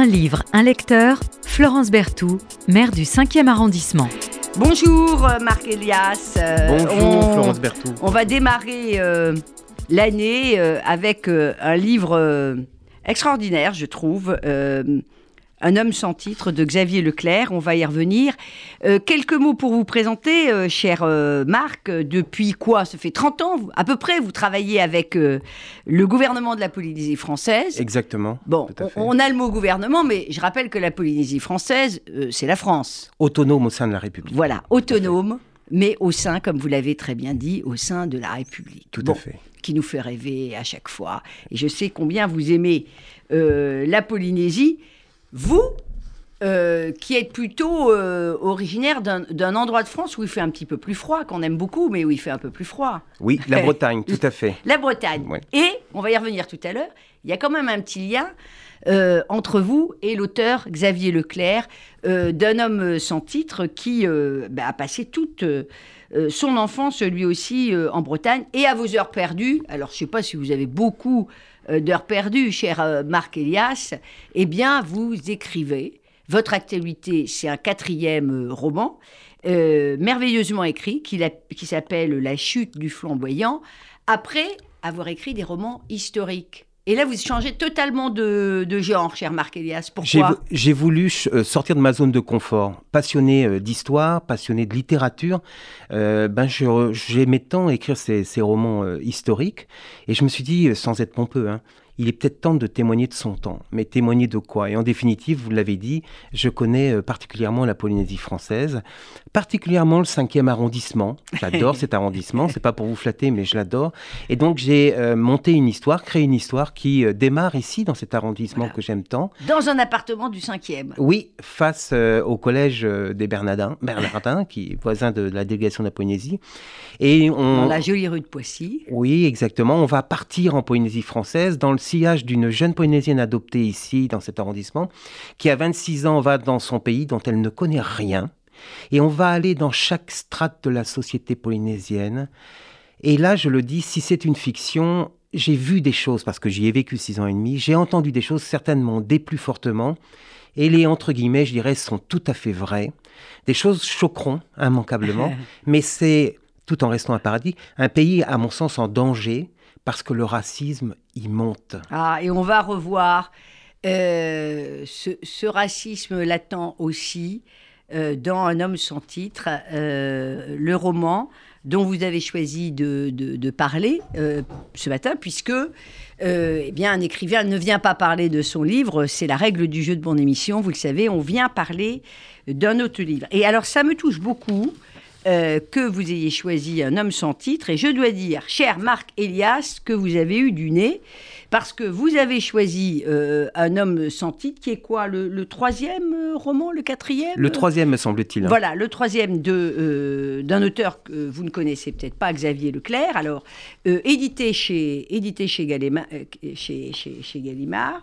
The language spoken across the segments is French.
Un livre, un lecteur, Florence Berthoud, maire du 5e arrondissement. Bonjour euh, Marc Elias. Euh, Bonjour on- Florence Berthoud. On va démarrer euh, l'année euh, avec euh, un livre euh, extraordinaire, je trouve. Un homme sans titre de Xavier Leclerc, on va y revenir. Euh, quelques mots pour vous présenter, euh, cher euh, Marc. Depuis quoi? Ça fait 30 ans, à peu près, vous travaillez avec euh, le gouvernement de la Polynésie française. Exactement. Bon, on, a le mot gouvernement, mais je rappelle que la Polynésie française, c'est la France. Autonome au sein de la République. Voilà, autonome, mais au sein, comme vous l'avez très bien dit, au sein de la République. Tout Bon, à fait. Qui nous fait rêver à chaque fois. Et je sais combien vous aimez euh, la Polynésie. Vous, euh, qui êtes plutôt euh, originaire d'un endroit de France où il fait un petit peu plus froid, qu'on aime beaucoup, mais où il fait un peu plus froid. Oui, la Bretagne, tout à fait. La Bretagne. Ouais. Et, on va y revenir tout à l'heure, il y a quand même un petit lien euh, entre vous et l'auteur Xavier Leclerc, d'un homme sans titre qui bah, a passé toute euh, son enfance, lui aussi, euh, en Bretagne, et à vos heures perdues. Alors, je ne sais pas si vous avez beaucoup d'heures perdues, cher euh, Marc Elias, eh bien, vous écrivez. Votre actualité, c'est un quatrième euh, roman, euh, merveilleusement écrit, qui, qui s'appelle La chute du flamboyant, après avoir écrit des romans historiques. Et là, vous changez totalement de, genre, cher Marc Elias. Pourquoi J'ai voulu euh, sortir de ma zone de confort. Passionné euh, d'histoire, passionné de littérature, euh, ben j'aimais tant écrire ces, romans euh, historiques. Et je me suis dit, sans être pompeux, hein, il est peut-être temps de témoigner de son temps. Mais témoigner de quoi? Et en définitive, vous l'avez dit, je connais euh, particulièrement la Polynésie française, particulièrement le 5e arrondissement. J'adore cet arrondissement, c'est pas pour vous flatter, mais je l'adore. Et donc j'ai euh, monté une histoire, créé une histoire qui euh, démarre ici, dans cet arrondissement Voilà. que j'aime tant. Dans un appartement du 5e. Oui, face euh, au collège des Bernardins, Bernardins, qui est voisin de, la délégation de la Polynésie. Et on... Dans la jolie rue de Poissy. Oui, exactement. On va partir en Polynésie française dans le sillage d'une jeune Polynésienne adoptée ici, dans cet arrondissement, qui à 26 ans va dans son pays dont elle ne connaît rien. Et on va aller dans chaque strate de la société polynésienne. Et là, je le dis, si c'est une fiction, j'ai vu des choses, parce que j'y ai vécu six ans et demi, j'ai entendu des choses certainement des plus fortement, et les entre guillemets, je dirais, sont tout à fait vraies. Des choses choqueront immanquablement, mais c'est, tout en restant un paradis, un pays, à mon sens, en danger, parce que le racisme y monte. Ah, et on va revoir euh, ce, racisme latent aussi euh, dans Un homme sans titre, euh, le roman dont vous avez choisi de, de- parler ce matin, puisque eh bien, un écrivain ne vient pas parler de son livre, c'est la règle du jeu de mon émission, vous le savez, on vient parler d'un autre livre. Et alors, ça me touche beaucoup euh, que vous ayez choisi un homme sans titre. Et je dois dire, cher Marc Elias, que vous avez eu du nez, parce que vous avez choisi euh, un homme sans titre, qui est quoi le, le troisième euh, roman, le quatrième? Le troisième, me semble-t-il. hein. Voilà, le troisième de, euh, d'un auteur que vous ne connaissez peut-être pas, Xavier Leclerc. Alors, édité chez, édité chez, Galema- chez, chez- chez Gallimard,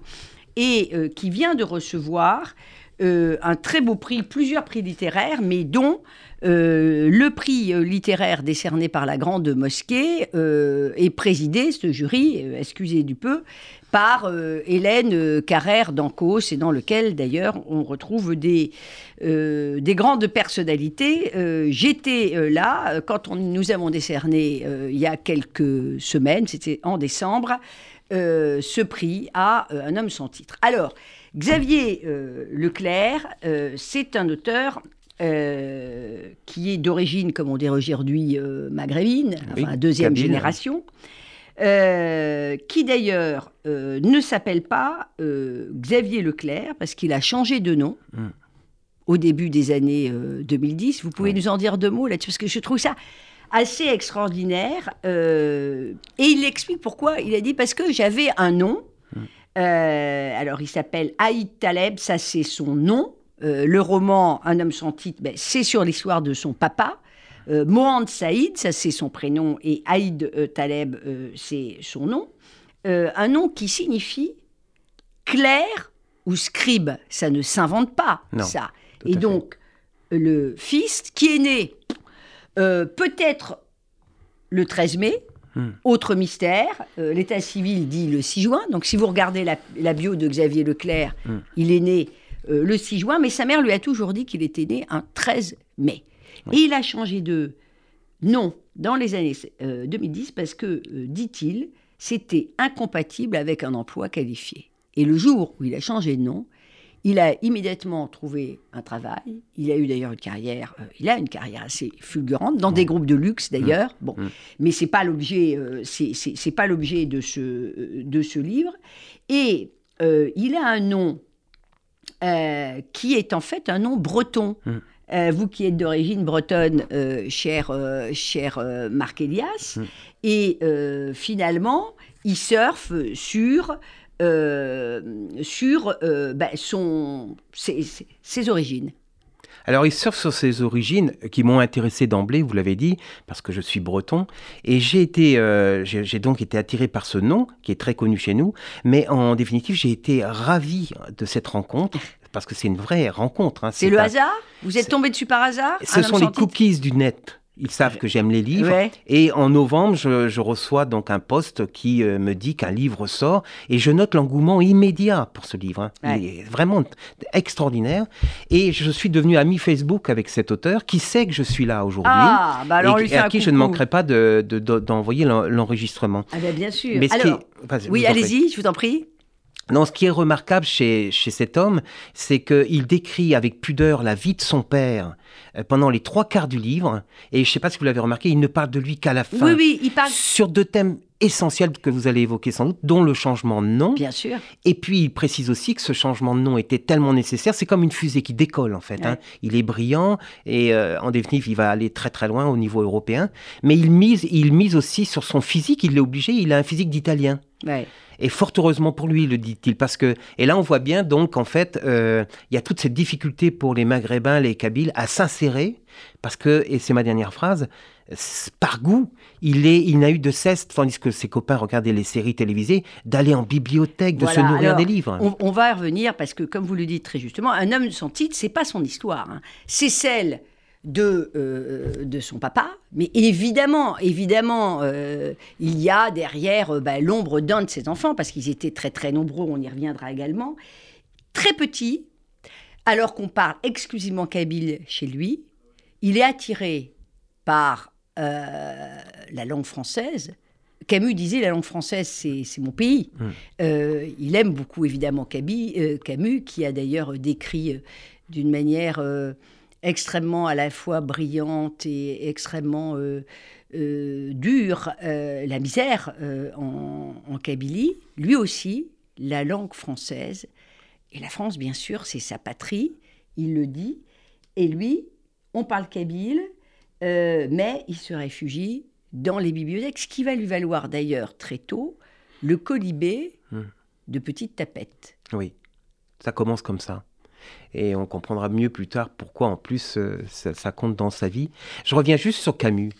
et qui vient de recevoir euh, un très beau prix, plusieurs prix littéraires, mais dont euh, le prix euh, littéraire décerné par la Grande Mosquée est présidé, ce jury, excusez du peu, par Hélène Carrère d'Ancos, et dans lequel d'ailleurs on retrouve des, des grandes personnalités. J'étais là quand nous avons décerné il y a quelques semaines, c'était en décembre, ce prix à un homme sans titre. Alors, Xavier euh, Leclerc, euh, c'est un auteur euh, qui est d'origine, comme on dit aujourd'hui, maghrébine, Oui, enfin deuxième kabyle. génération, qui d'ailleurs ne s'appelle pas Xavier Leclerc parce qu'il a changé de nom Mm. au début des années euh, 2010. Vous pouvez nous en dire deux mots là-dessus parce que je trouve ça assez extraordinaire. et il explique pourquoi. Il a dit parce que j'avais un nom. Euh, alors, il s'appelle Aïd Taleb, ça c'est son nom. Euh, le roman Un homme sans titre, ben, c'est sur l'histoire de son papa. Euh, Mohand Saïd, ça c'est son prénom, et Aïd Taleb, c'est son nom. Un nom qui signifie clair ou scribe. Ça ne s'invente pas, Non, ça. Et fait. donc, le fils qui est né peut-être le 13 mai, Hmm. Autre mystère, euh, l'état civil dit le 6 juin. Donc si vous regardez la, la bio de Xavier Leclerc, Hmm. il est né euh, le 6 juin, mais sa mère lui a toujours dit qu'il était né un 13 mai. Et il a changé de nom dans les années euh, 2010 parce que, euh, dit-il, c'était incompatible avec un emploi qualifié. Et le jour où il a changé de nom, il a immédiatement trouvé un travail. Il a eu d'ailleurs une carrière. euh, il a une carrière assez fulgurante dans des groupes de luxe d'ailleurs. Bon, Mm. mais c'est pas l'objet. euh, c'est- pas l'objet de ce euh, de ce livre. Et euh, il a un nom qui est en fait un nom breton. Euh, vous qui êtes d'origine bretonne, euh, cher, euh, cher Marc Elias, et finalement, il surfe sur, sur euh, ben, son, ses, ses- ses origines. Alors, il surfe sur ses origines euh, qui m'ont intéressé d'emblée, vous l'avez dit, parce que je suis breton. Et j'ai été, euh, j'ai donc été attiré par ce nom, qui est très connu chez nous. Mais en définitive, j'ai été ravi de cette rencontre, parce que c'est une vraie rencontre. hein. C'est le pas- hasard? Vous êtes tombé dessus par hasard? Ce sont les cookies du net. Ils savent que j'aime les livres. Ouais. Et en novembre, je, je reçois donc un poste qui euh, me dit qu'un livre sort et je note l'engouement immédiat pour ce livre. hein. Ouais. Il est vraiment extraordinaire. Et je suis devenu ami Facebook avec cet auteur qui sait que je suis là aujourd'hui. Ah, bah alors et et à qui je ne manquerai pas de- de- de- d'envoyer l'en- l'enregistrement. Ah ben, bien sûr. Mais ce qui Alors, oui, allez-y, je vous en prie. Non, ce qui est remarquable chez, chez cet homme, c'est qu'il décrit avec pudeur la vie de son père euh, pendant les trois quarts du livre. Et je ne sais pas si vous l'avez remarqué, il ne parle de lui qu'à la fin. Oui, oui, il parle. Sur deux thèmes essentiels que vous allez évoquer sans doute, dont le changement de nom. Bien sûr. Et puis il précise aussi que ce changement de nom était tellement nécessaire, c'est comme une fusée qui décolle en fait. hein. Il est brillant et euh, en définitive il va aller très très loin au niveau européen. Mais il mise, il mise aussi sur son physique, il l'est obligé, il a un physique d'italien. Ouais. Et fort heureusement pour lui, le dit-il, parce que et là on voit bien donc en fait euh, il y a toute cette difficulté pour les Maghrébins, les Kabyles à s'insérer, parce que et c'est ma dernière phrase, par goût, il est, il n'a eu de cesse, tandis que ses copains regardaient les séries télévisées, d'aller en bibliothèque, de Voilà, se nourrir alors, des livres. On, on va y revenir parce que, comme vous le dites très justement, un homme sans titre, c'est pas son histoire. hein. C'est celle de, euh, de son papa, mais évidemment, évidemment, euh, il y a derrière euh, bah, l'ombre d'un de ses enfants, parce qu'ils étaient très très nombreux, on y reviendra également. Très petit, alors qu'on parle exclusivement kabyle chez lui, il est attiré par euh, la langue française. Camus disait la langue française, c'est mon pays. Mm. Euh, il aime beaucoup évidemment euh, Camus, qui a d'ailleurs décrit euh, d'une manière euh, extrêmement à la fois brillante et extrêmement euh, euh, dure euh, la misère en, en Kabylie. Lui aussi, la langue française. Et la France, bien sûr, c'est sa patrie, il le dit. Et lui, on parle kabyle, mais il se réfugie dans les bibliothèques, ce qui va lui valoir d'ailleurs très tôt le colibé Hmm. de petites tapettes. Oui, ça commence comme ça. Et on comprendra mieux plus tard pourquoi en plus euh, ça, ça compte dans sa vie. Je reviens juste sur Camus.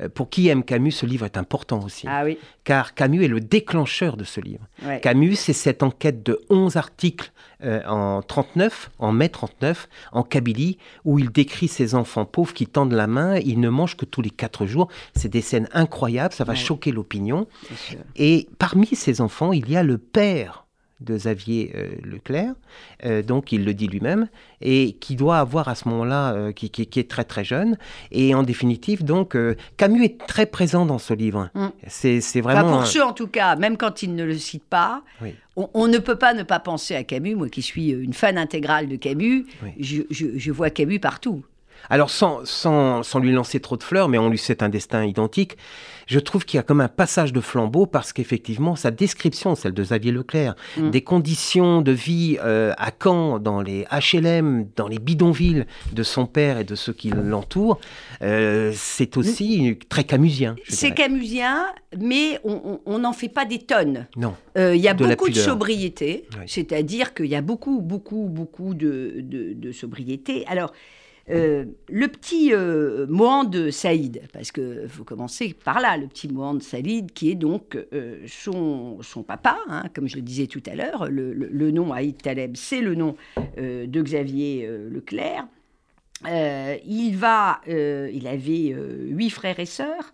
Euh, Pour qui aime Camus, ce livre est important aussi. Ah oui, Car Camus est le déclencheur de ce livre. ouais. Camus, c'est cette enquête de 11 articles euh, en 39, en mai 39, en Kabylie, où il décrit ces enfants pauvres qui tendent la main, ils ne mangent que tous les quatre jours. C'est des scènes incroyables, ça va Ouais. choquer l'opinion. Et parmi ces enfants, il y a le père de Xavier euh, Leclerc, euh, donc il le dit lui-même, et qui doit avoir à ce moment-là, euh, qui, qui- qui est très très jeune. Et en définitive, donc, Camus est très présent dans ce livre. Mm. C'est Enfin, vraiment... pour ceux, en tout cas, même quand il ne le cite pas, Oui. on, on ne peut pas ne pas penser à Camus. Moi qui suis une fan intégrale de Camus, Oui. je, je- je vois Camus partout. Alors, sans, sans, sans lui lancer trop de fleurs, mais on lui souhaite un destin identique, je trouve qu'il y a comme un passage de flambeau parce qu'effectivement, sa description, celle de Xavier Leclerc, Mm. des conditions de vie euh, à Caen, dans les HLM, dans les bidonvilles de son père et de ceux qui l'entourent, euh, c'est aussi très camusien. C'est camusien, mais on- n'en fait pas des tonnes. Non. Euh, Il y a De beaucoup de sobriété, Oui. c'est-à-dire qu'il y a beaucoup, beaucoup, beaucoup de, de- de sobriété. Alors, euh, le petit euh, Mohand Saïd, parce qu'il faut commencer par là, le petit Mohand Saïd, qui est donc euh, son, son papa, hein, comme je le disais tout à l'heure, le, nom Haïd Taleb, c'est le nom euh, de Xavier Leclerc. Il va, il avait huit frères et sœurs.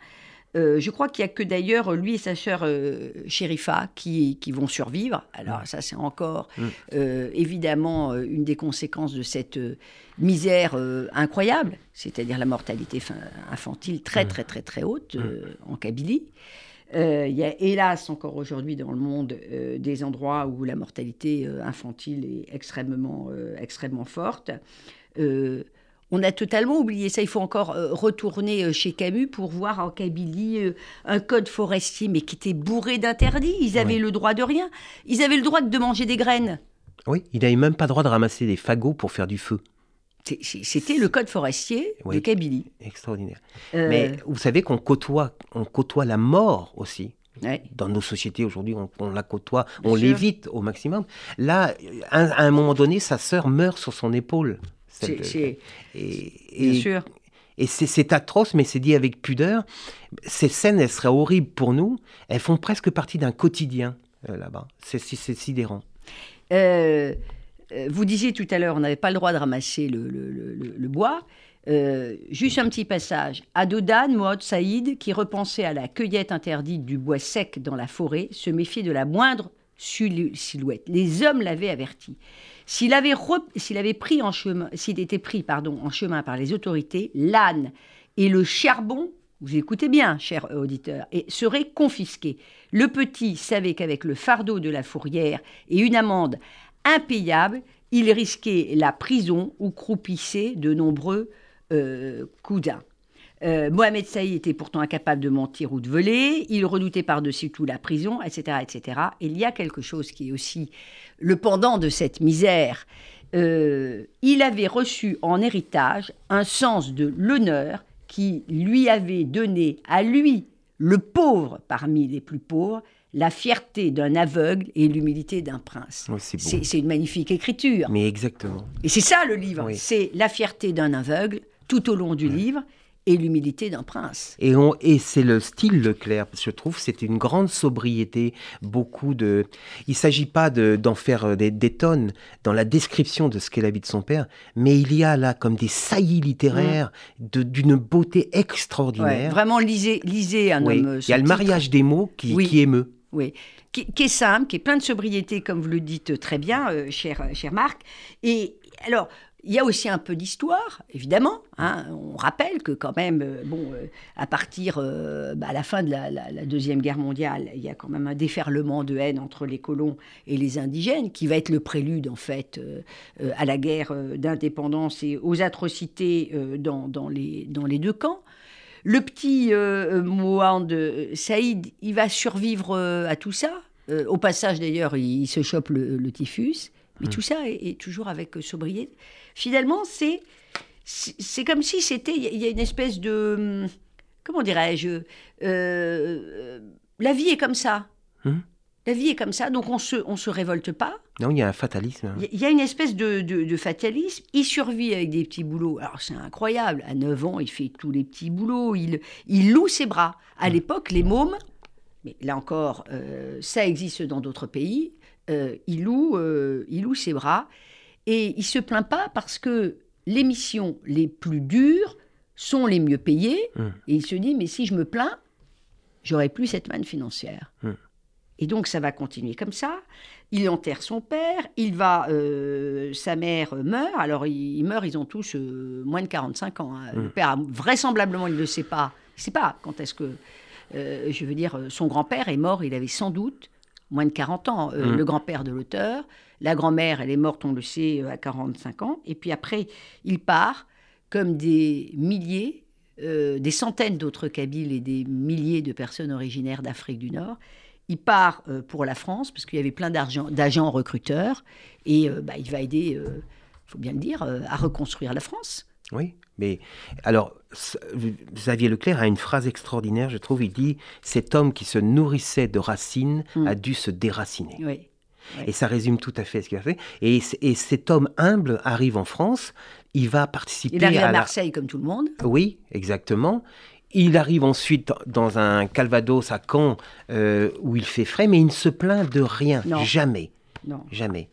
Euh, je crois qu'il n'y a que d'ailleurs lui et sa sœur euh, Sherifa qui, qui, vont survivre. Alors ça, c'est encore Mm. euh, évidemment euh, une des conséquences de cette misère incroyable, c'est-à-dire la mortalité infantile très Mm. très très très haute en Kabylie. Il y a hélas encore aujourd'hui dans le monde des endroits où la mortalité infantile est extrêmement, extrêmement forte. On a totalement oublié ça. Il faut encore euh, retourner euh, chez Camus pour voir en Kabylie euh, un code forestier, mais qui était bourré d'interdits. Ils avaient Oui. le droit de rien. Ils avaient le droit de manger des graines. Oui, il n'avait même pas le droit de ramasser des fagots pour faire du feu. C'était le code forestier de. Kabylie. Extraordinaire. Euh, Mais vous savez qu'on côtoie, on côtoie la mort aussi. ouais. Dans nos sociétés aujourd'hui, on, on la côtoie, on Bien l'évite au maximum. Là, à, à un moment donné, sa sœur meurt sur son épaule. Celle de- Et, Bien sûr. et c'est- atroce, mais c'est dit avec pudeur. Ces scènes, elles seraient horribles pour nous. Elles font presque partie d'un quotidien euh, là-bas. C'est sidérant. Euh, euh, vous disiez tout à l'heure, on n'avait pas le droit de ramasser le, le- le- le- le bois. Euh, juste un petit passage. À Dodane, Mohamed Saïd, qui repensait à la cueillette interdite du bois sec dans la forêt, se méfiait de la moindre silhouette. Les hommes l'avaient averti. S'il avait, pris en chemin, s'il était pris pardon, en chemin par les autorités, l'âne et le charbon, vous écoutez bien, cher auditeur, et seraient confisqués. Le petit savait qu'avec le fardeau de la fourrière et une amende impayable, il risquait la prison où croupissaient de nombreux euh, cousins. Euh, Mohamed Saïd était pourtant incapable de mentir ou de voler, il redoutait par-dessus tout la prison, etc., etc. Il y a quelque chose qui est aussi le pendant de cette misère. Euh, il avait reçu en héritage un sens de l'honneur qui lui avait donné à lui, le pauvre parmi les plus pauvres, la fierté d'un aveugle et l'humilité d'un prince. Oui, c'est une magnifique écriture. Mais exactement. Et c'est ça le livre. Oui. C'est la fierté d'un aveugle tout au long du livre et l'humilité d'un prince. Et, on- et c'est le style Leclerc, je trouve, c'est une grande sobriété, beaucoup de... Il ne s'agit pas de- d'en faire euh, des, des tonnes dans la description de ce qu'est la vie de son père, mais il y a là comme des saillies littéraires de- d'une beauté Ouais, extraordinaire. vraiment, lisez, lisez un Oui. homme. euh, Il y a le mariage des mots qui, Oui. qui émeut. Oui, qui, qui est simple, qui est plein de sobriété, comme vous le dites très bien, euh, cher, cher Marc. Et alors, il y a aussi un peu d'histoire, évidemment. hein. On rappelle que quand même, euh, bon, euh, à partir, euh, bah, à la fin de la, Deuxième Guerre mondiale, il y a quand même un déferlement de haine entre les colons et les indigènes, qui va être le prélude, en fait, à la guerre d'indépendance et aux atrocités dans, les, deux camps. Le petit euh, Mohamed euh, Saïd, il va survivre à tout ça. Au passage, d'ailleurs, il, se chope le typhus. Mais tout ça est, est toujours avec euh, sobriété. Finalement, c'est c'est comme si c'était. Il y a- une espèce de. hum, Comment dirais-je euh, La vie est comme ça. Hum. La vie est comme ça, donc on se, on se révolte pas. Non, il y a un fatalisme. Il y a- une espèce de, de- de fatalisme. Il survit avec des petits boulots. Alors c'est incroyable. À 9 ans, il fait tous les petits boulots. Il, il loue ses bras. À l'époque, les mômes, mais là encore, euh, ça existe dans d'autres pays, euh, il, loue, euh, il loue ses bras. Et il se plaint pas parce que les missions les plus dures sont les mieux payées. Mm. Et il se dit, mais si je me plains, j'aurai plus cette manne financière. Mm. Et donc ça va continuer comme ça. Il enterre son père, il va, euh, sa mère meurt. Alors ils, ils meurent, ils ont tous euh, moins de 45 ans. hein. Le Mm. père, vraisemblablement, il ne le sait pas. Il ne sait pas quand est-ce que, euh, je veux dire, son grand-père est mort. Il avait sans doute moins de 40 ans. Euh, Mm. Le grand-père de l'auteur, la grand-mère, elle est morte, on le sait, euh, à 45 ans. Et puis après, il part comme des milliers, euh, des centaines d'autres Kabyles et des milliers de personnes originaires d'Afrique du Nord. Il part euh, pour la France, parce qu'il y avait plein d'agents recruteurs, et bah, il va aider, il faut bien le dire, à reconstruire la France. Oui, mais alors, Xavier Leclerc a une phrase extraordinaire, je trouve. Il dit Cet homme qui se nourrissait de racines Mm. a dû se déraciner. Oui. Et ça résume tout à fait ce qu'il a fait. Et, cet homme humble arrive en France, il va participer Il arrive à Marseille comme tout le monde. Oui, exactement. Il arrive ensuite dans un Calvados à Caen euh, où il fait frais, mais il ne se plaint de rien, Non. jamais, Non. jamais.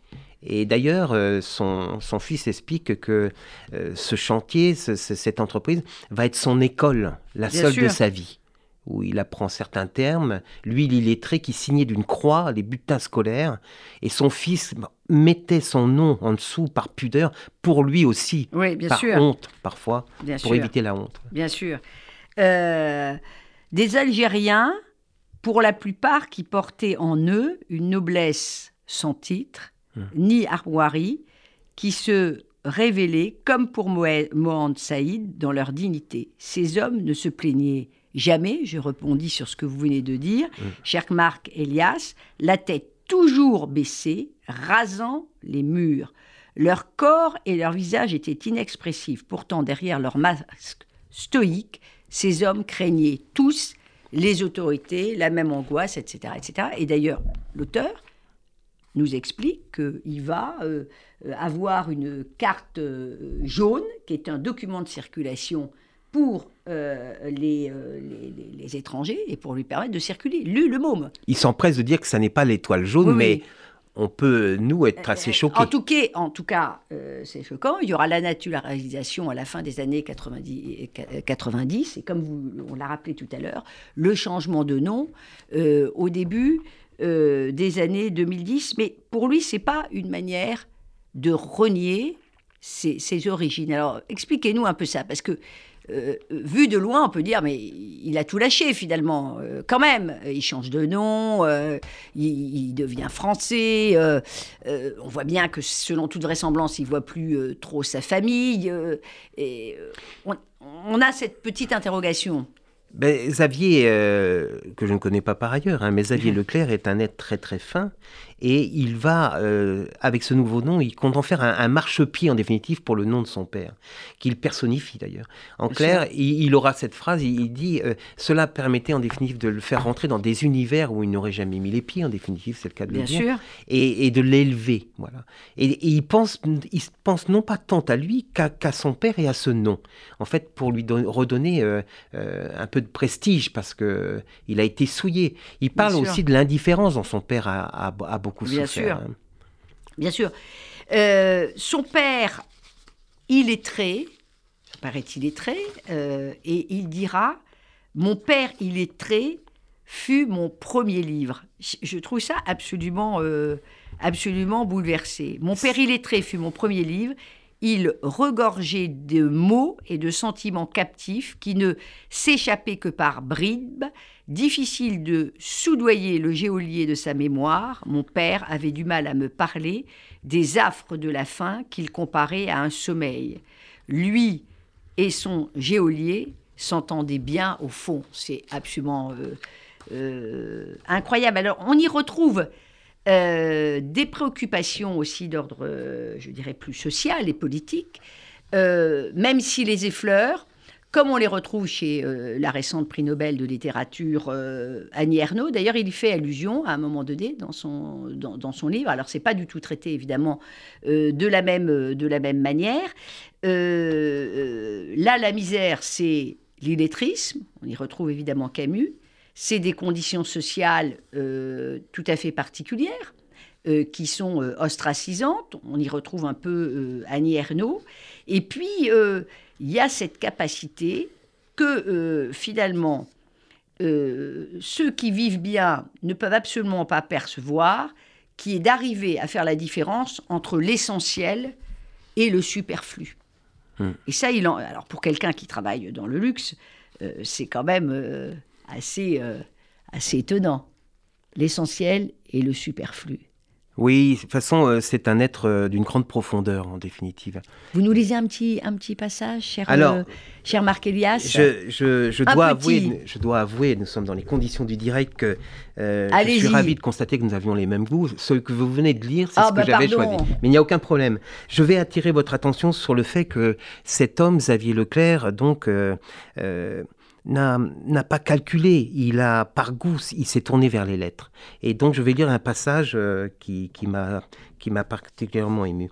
Et d'ailleurs, euh, son, son fils explique que euh, ce chantier, ce- ce- cette entreprise, va être son école, la Bien seule sûr. de sa vie. où il apprend certains termes. Lui, l'illettré qui signait d'une croix les bulletins scolaires, et son fils mettait son nom en dessous par pudeur, pour lui aussi, Oui, bien par sûr. honte parfois, Bien pour sûr. éviter la honte. Bien sûr. Euh, des Algériens, pour la plupart, qui portaient en eux une noblesse sans titre, ni armoirie, qui se révélaient, comme pour Mohand Saïd, dans leur dignité. Ces hommes ne se plaignaient jamais, je répondis sur ce que vous venez de dire, cher Marc Elias, la tête toujours baissée, rasant les murs. Leur corps et leur visage étaient inexpressifs. Pourtant, derrière leur masque stoïque, ces hommes craignaient tous les autorités, la même angoisse, etc. etc. Et d'ailleurs, l'auteur nous explique qu'il va euh, avoir une carte euh, jaune, qui est un document de circulation pour euh, les, euh, les- les- les étrangers et pour lui permettre de circuler. Lu le môme. Il s'empresse de dire que ça n'est pas l'étoile jaune, Oui, oui. mais on peut, nous, être assez choqués. En tout cas, en tout cas euh, c'est choquant. Il y aura la naturalisation à la fin des années 90, euh, 90 et comme vous, on l'a rappelé tout à l'heure, le changement de nom au début euh, des années 2010. Mais pour lui, c'est pas une manière de renier ses, origines. Alors, expliquez-nous un peu ça, parce que euh, vu de loin, on peut dire, mais il a tout lâché finalement, euh, quand même. Il change de nom, il, devient français. on voit bien que selon toute vraisemblance, il voit plus trop sa famille. et on a cette petite interrogation. Ben, Xavier, euh, que je ne connais pas par ailleurs, hein, mais Xavier Leclerc est un être très très fin et il va, euh, avec ce nouveau nom, il compte en faire un, un marchepied en définitive pour le nom de son père, qu'il personnifie d'ailleurs. En clair, il, il aura cette phrase, il, il dit euh, Cela permettait en définitive de le faire rentrer dans des univers où il n'aurait jamais mis les pieds, en définitive, c'est le cas de le Bien dire, sûr. et, et de l'élever. Voilà. Et, et il, pense, il pense non pas tant à lui qu'à son père et à ce nom. En fait, pour lui don- redonner un peu de prestige, parce que il a été souillé. Il parle aussi de l'indifférence dont son père a, a- a beaucoup Bien souffert. sûr. hein. Bien sûr. Euh, son père, illettré, son père est illettré, euh, et il dira Mon père illettré fut mon premier livre. Je- Je trouve ça absolument, euh, absolument bouleversé. Mon père illettré fut mon premier livre. Il regorgeait de mots et de sentiments captifs qui ne s'échappaient que par bribes. Difficile de soudoyer le géolier de sa mémoire, mon père avait du mal à me parler des affres de la faim qu'il comparait à un sommeil. Lui et son géolier s'entendaient bien au fond. C'est absolument euh, euh, incroyable. Alors, on y retrouve euh, des préoccupations aussi d'ordre, euh, je dirais, plus social et politique, euh, même si les effleure, comme on les retrouve chez la récente prix Nobel de littérature euh, Annie Ernaux. D'ailleurs, il y fait allusion à un moment donné dans son, dans, son livre. Alors, c'est pas du tout traité, évidemment, de, la même, de la même manière. Là, la misère, c'est l'illettrisme. On y retrouve évidemment Camus. C'est des conditions sociales euh, tout à fait particulières euh, qui sont euh, ostracisantes. On y retrouve un peu Annie Ernaux. Et puis, il y a cette capacité que finalement, ceux qui vivent bien ne peuvent absolument pas percevoir, qui est d'arriver à faire la différence entre l'essentiel et le superflu. Hmm. Et ça, il en... alors pour quelqu'un qui travaille dans le luxe, c'est quand même assez, euh, assez étonnant. L'essentiel et le superflu. Oui, de toute façon, euh, c'est un être euh, d'une grande profondeur, en définitive. Vous nous lisez un petit, un petit passage, cher, Alors, euh, cher Marc Elias Je, je- je dois petit. avouer, je dois avouer, nous sommes dans les conditions du direct, que euh, je suis ravi de constater que nous avions les mêmes goûts. Ce que vous venez de lire, c'est Ah, ce que bah, j'avais choisi. Mais il n'y a aucun problème. Je vais attirer votre attention sur le fait que cet homme, Xavier Leclerc, donc, euh, n'a pas calculé. Il a, par goût, il s'est tourné vers les lettres. Et donc, je vais lire un passage euh, qui, qui m'a qui m'a particulièrement ému.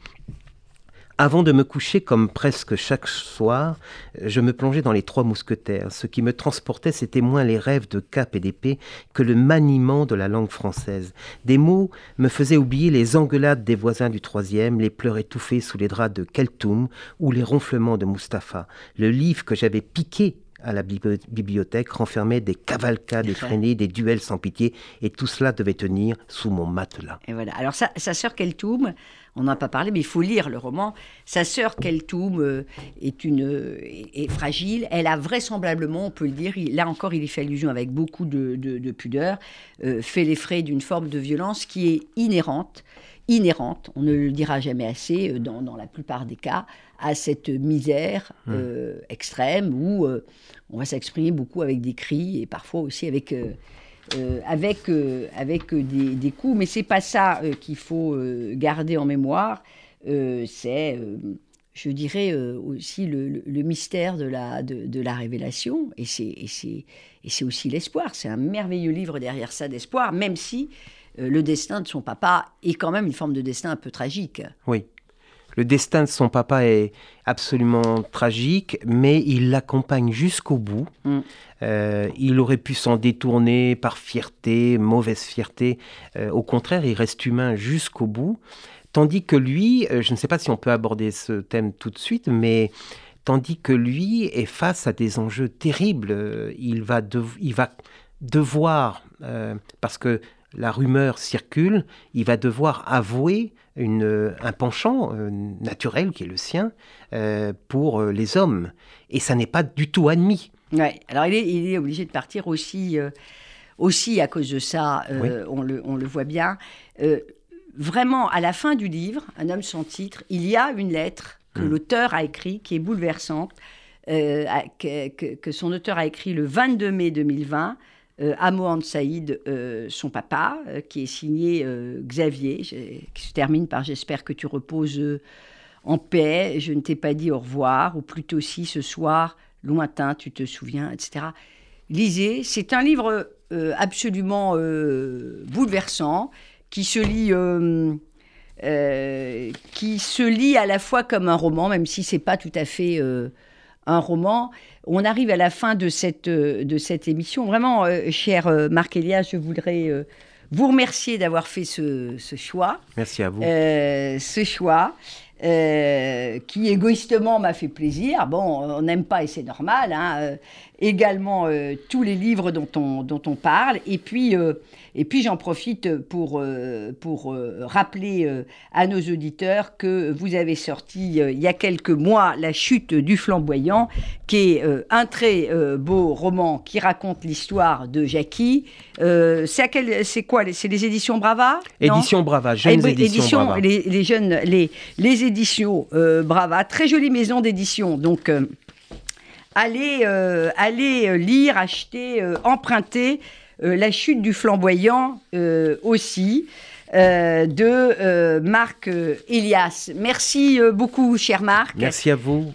Avant de me coucher, comme presque chaque soir, je me plongeais dans les trois mousquetaires. Ce qui me transportait, c'était moins les rêves de cap et d'épée que le maniement de la langue française. Des mots me faisaient oublier les engueulades des voisins du troisième, les pleurs étouffés sous les draps de Keltoum ou les ronflements de Mustapha. Le livre que j'avais piqué à la bibliothèque renfermait des cavalcades effrénées, des duels sans pitié, et tout cela devait tenir sous mon matelas. Et voilà. Alors sa, sa sœur Keltoum, on n'en a pas parlé, mais il faut lire le roman. Sa sœur Keltoum euh, est, une, est, fragile. Elle a vraisemblablement, on peut le dire, là encore il y fait allusion avec beaucoup de, pudeur, euh, fait les frais d'une forme de violence qui est inhérente inhérente, on ne le dira jamais assez, euh, dans, la plupart des cas, à cette misère mmh. euh, extrême où euh, on va s'exprimer beaucoup avec des cris et parfois aussi avec, avec, avec des, coups. Mais c'est pas ça qu'il faut garder en mémoire. c'est, je dirais, aussi le, mystère de la, de, de la révélation. Et c'est, et c'est aussi l'espoir. C'est un merveilleux livre derrière ça d'espoir, même si le destin de son papa est quand même une forme de destin un peu tragique. Oui. Le destin de son papa est absolument tragique, mais il l'accompagne jusqu'au bout. Mm. Euh, il aurait pu s'en détourner par fierté, mauvaise fierté. Euh, au contraire, il reste humain jusqu'au bout. Tandis que lui, je ne sais pas si on peut aborder ce thème tout de suite, mais tandis que lui est face à des enjeux terribles, il va, il va devoir, parce que la rumeur circule, il va devoir avouer un penchant euh, naturel qui est le sien euh, pour euh, les hommes. Et ça n'est pas du tout admis. Ouais. Alors il est, obligé de partir aussi, aussi à cause de ça, on, le, voit bien. vraiment, à la fin du livre, Un homme sans titre, il y a une lettre que hmm. l'auteur a écrite qui est bouleversante, que, que, son auteur a écrit le 22 mai 2020 euh, Amo Saïd, euh, son papa, euh, qui est signé Xavier, qui se termine par J'espère que tu reposes en paix, je ne t'ai pas dit au revoir, ou plutôt si ce soir, lointain, tu te souviens, etc. Lisez, c'est un livre absolument bouleversant, qui se lit... qui se lit à la fois comme un roman, même si c'est pas tout à fait un roman. On arrive à la fin de cette, euh, de cette émission. Vraiment, euh, cher euh, Marc Elias, je voudrais vous remercier d'avoir fait ce, choix. Merci à vous. ce choix. Qui égoïstement m'a fait plaisir. Bon, on n'aime pas et c'est normal. Hein. également tous les livres dont on, dont on parle. Et puis, et puis j'en profite pour, euh, pour euh, rappeler euh, à nos auditeurs que vous avez sorti il y a quelques mois La chute du flamboyant, qui est un très beau roman qui raconte l'histoire de Jackie. c'est quoi C'est les éditions Brava? Éditions Brava, jeunes eh éditions, Brava. Les, jeunes, les, les éditions Brava, très jolie maison d'édition. Donc allez, allez lire, acheter, emprunter. Euh, la chute du flamboyant euh, aussi. Euh, de Marc Elias. Merci beaucoup, cher Marc. Merci à vous.